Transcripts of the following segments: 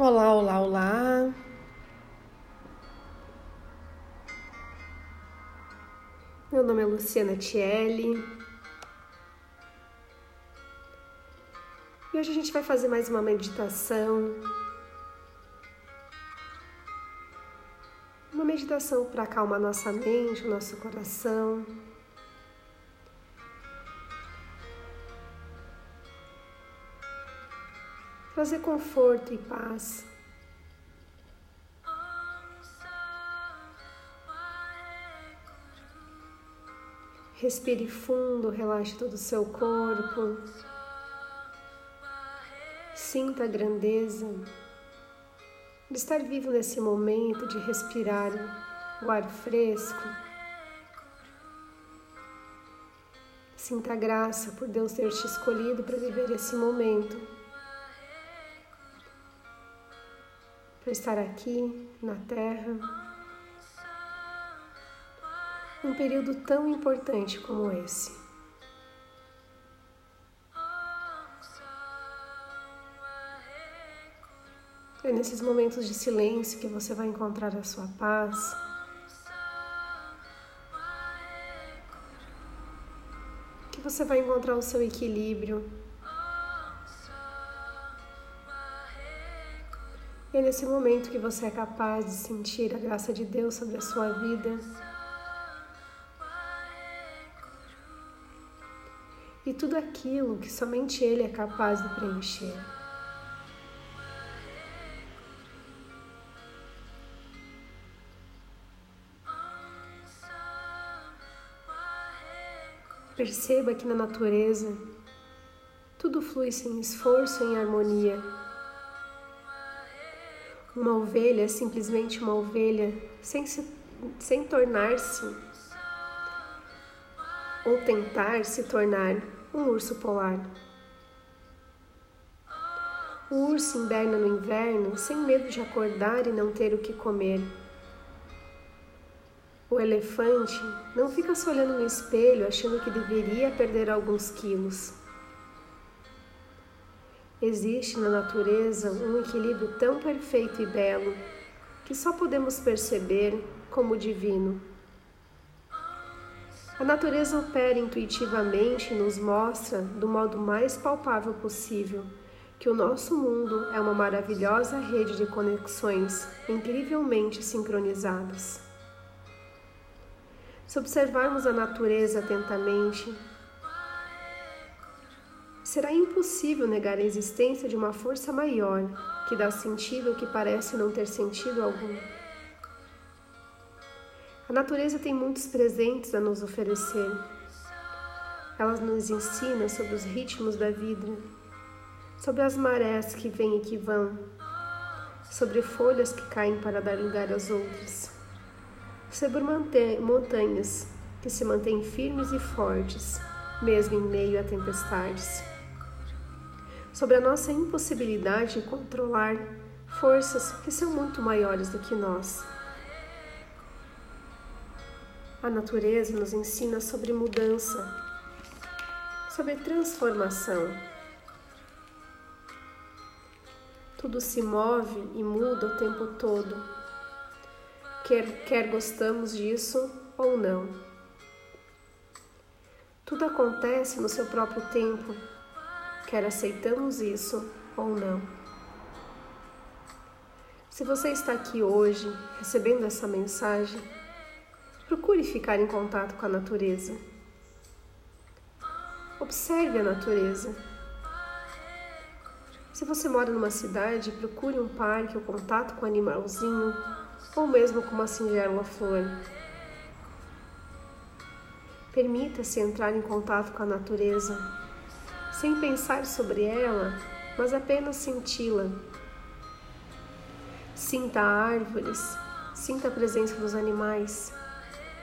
Olá, olá, olá. Meu nome é Luciana Tielli. E hoje a gente vai fazer mais uma meditação. Uma meditação para acalmar nossa mente, o nosso coração. Trazer conforto e paz. Respire fundo, relaxe todo o seu corpo. Sinta a grandeza de estar vivo nesse momento, de respirar o ar fresco. Sinta a graça por Deus ter te escolhido para viver esse momento. Por estar aqui na Terra, num período tão importante como esse. É nesses momentos de silêncio que você vai encontrar a sua paz. Que você vai encontrar o seu equilíbrio. É nesse momento que você é capaz de sentir a graça de Deus sobre a sua vida. E tudo aquilo que somente Ele é capaz de preencher. Perceba que na natureza tudo flui sem esforço em harmonia. Uma ovelha é simplesmente uma ovelha sem, se, sem tornar-se ou tentar se tornar um urso polar. O urso inverna no inverno sem medo de acordar e não ter o que comer. O elefante não fica se olhando no espelho achando que deveria perder alguns quilos. Existe na natureza um equilíbrio tão perfeito e belo que só podemos perceber como divino. A natureza opera intuitivamente e nos mostra, do modo mais palpável possível, que o nosso mundo é uma maravilhosa rede de conexões incrivelmente sincronizadas. Se observarmos a natureza atentamente, será impossível negar a existência de uma força maior que dá sentido ao que parece não ter sentido algum. A natureza tem muitos presentes a nos oferecer. Ela nos ensina sobre os ritmos da vida, sobre as marés que vêm e que vão, sobre folhas que caem para dar lugar às outras, sobre montanhas que se mantêm firmes e fortes, mesmo em meio a tempestades sobre a nossa impossibilidade de controlar forças que são muito maiores do que nós. A natureza nos ensina sobre mudança, sobre transformação. Tudo se move e muda o tempo todo, quer, quer gostamos disso ou não. Tudo acontece no seu próprio tempo quer aceitamos isso ou não. Se você está aqui hoje recebendo essa mensagem, procure ficar em contato com a natureza. Observe a natureza. Se você mora numa cidade, procure um parque ou contato com um animalzinho, ou mesmo com uma singela flor. Permita-se entrar em contato com a natureza sem pensar sobre ela, mas apenas senti-la. Sinta árvores, sinta a presença dos animais,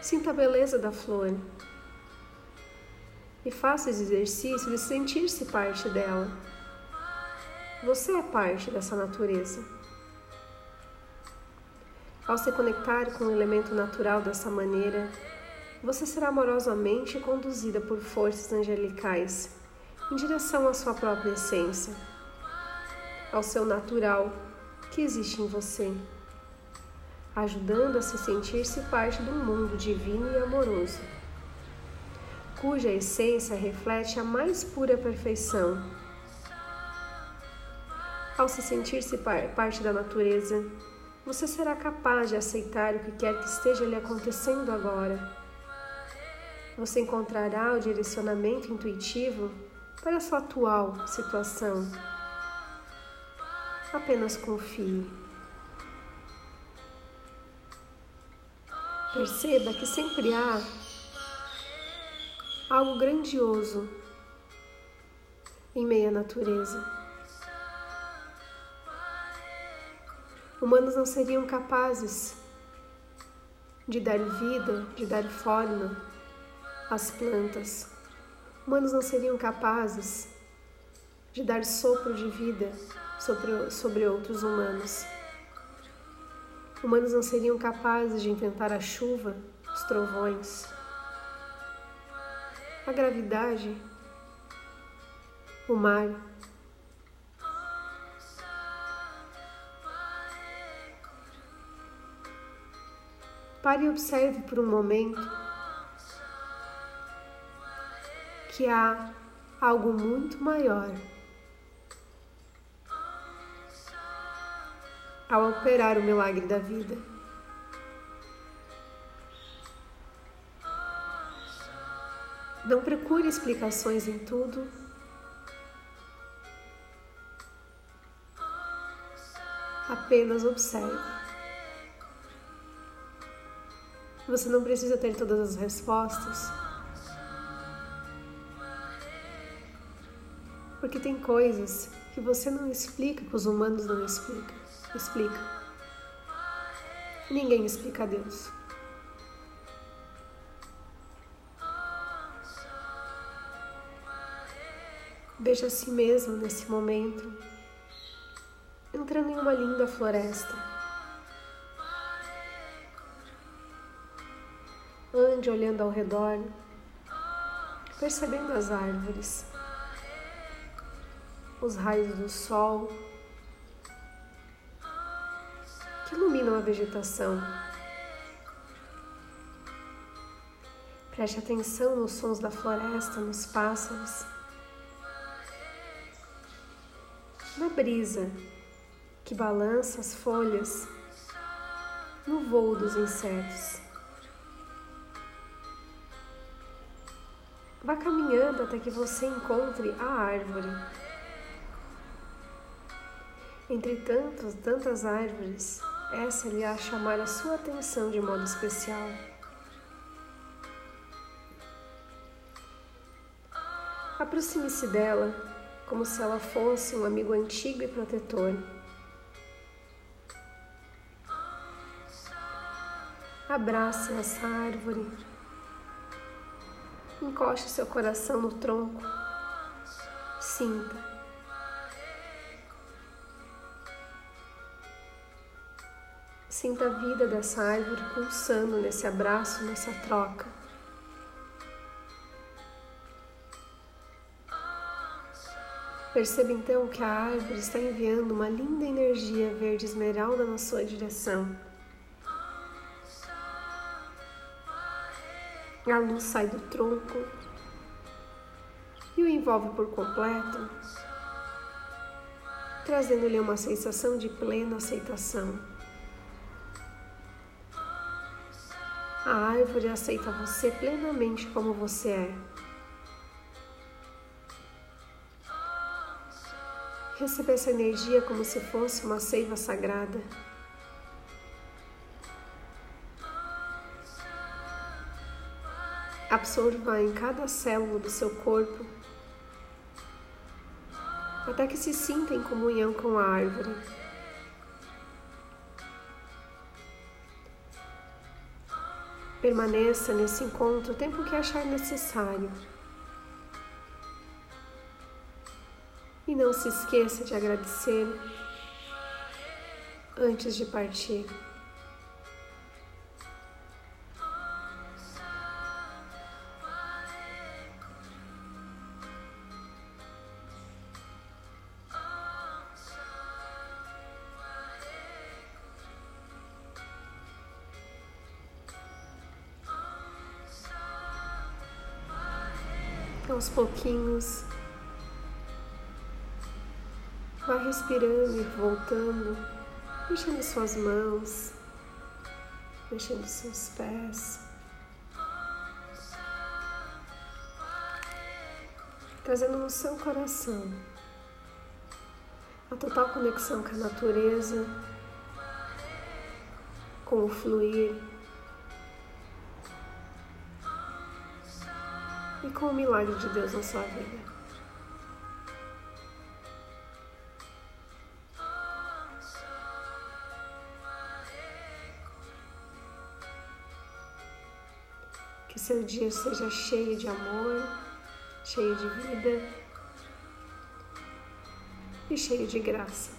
sinta a beleza da flor. E faça esse exercício de sentir-se parte dela. Você é parte dessa natureza. Ao se conectar com o elemento natural dessa maneira, você será amorosamente conduzida por forças angelicais em direção à sua própria essência, ao seu natural, que existe em você, ajudando a se sentir-se parte do mundo divino e amoroso, cuja essência reflete a mais pura perfeição. Ao se sentir-se parte da natureza, você será capaz de aceitar o que quer que esteja lhe acontecendo agora. Você encontrará o direcionamento intuitivo para a sua atual situação. Apenas confie. Perceba que sempre há algo grandioso em meio à natureza. Humanos não seriam capazes de dar vida, de dar forma às plantas. Humanos não seriam capazes de dar sopro de vida sobre, sobre outros humanos. Humanos não seriam capazes de enfrentar a chuva, os trovões, a gravidade, o mar. Pare e observe por um momento que há algo muito maior ao operar o milagre da vida. Não procure explicações em tudo. Apenas observe. Você não precisa ter todas as respostas. Porque tem coisas que você não explica, que os humanos não explicam explica. Ninguém explica a Deus. Veja a si mesmo nesse momento, entrando em uma linda floresta. Ande olhando ao redor, percebendo as árvores, os raios do sol que iluminam a vegetação. Preste atenção nos sons da floresta, nos pássaros, na brisa que balança as folhas, no voo dos insetos. Vá caminhando até que você encontre a árvore. Entre tantos, tantas árvores, essa lhe a chamar a sua atenção de modo especial. Aproxime-se dela como se ela fosse um amigo antigo e protetor. Abrace essa árvore. Encoste seu coração no tronco. Sinta. Sinta a vida dessa árvore pulsando nesse abraço, nessa troca. Perceba então que a árvore está enviando uma linda energia verde esmeralda na sua direção. A luz sai do tronco e o envolve por completo, trazendo-lhe uma sensação de plena aceitação. A árvore aceita você plenamente como você é. Receba essa energia como se fosse uma seiva sagrada. Absorva em cada célula do seu corpo até que se sinta em comunhão com a árvore. Permaneça nesse encontro o tempo que achar necessário. E não se esqueça de agradecer antes de partir. Aos pouquinhos, vai respirando e voltando, mexendo suas mãos, mexendo seus pés. Trazendo no seu coração a total conexão com a natureza, com o fluir e com o milagre de Deus na sua vida. Que seu dia seja cheio de amor, cheio de vida e cheio de graça.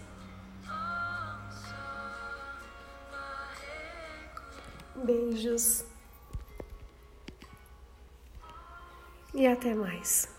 Beijos e até mais.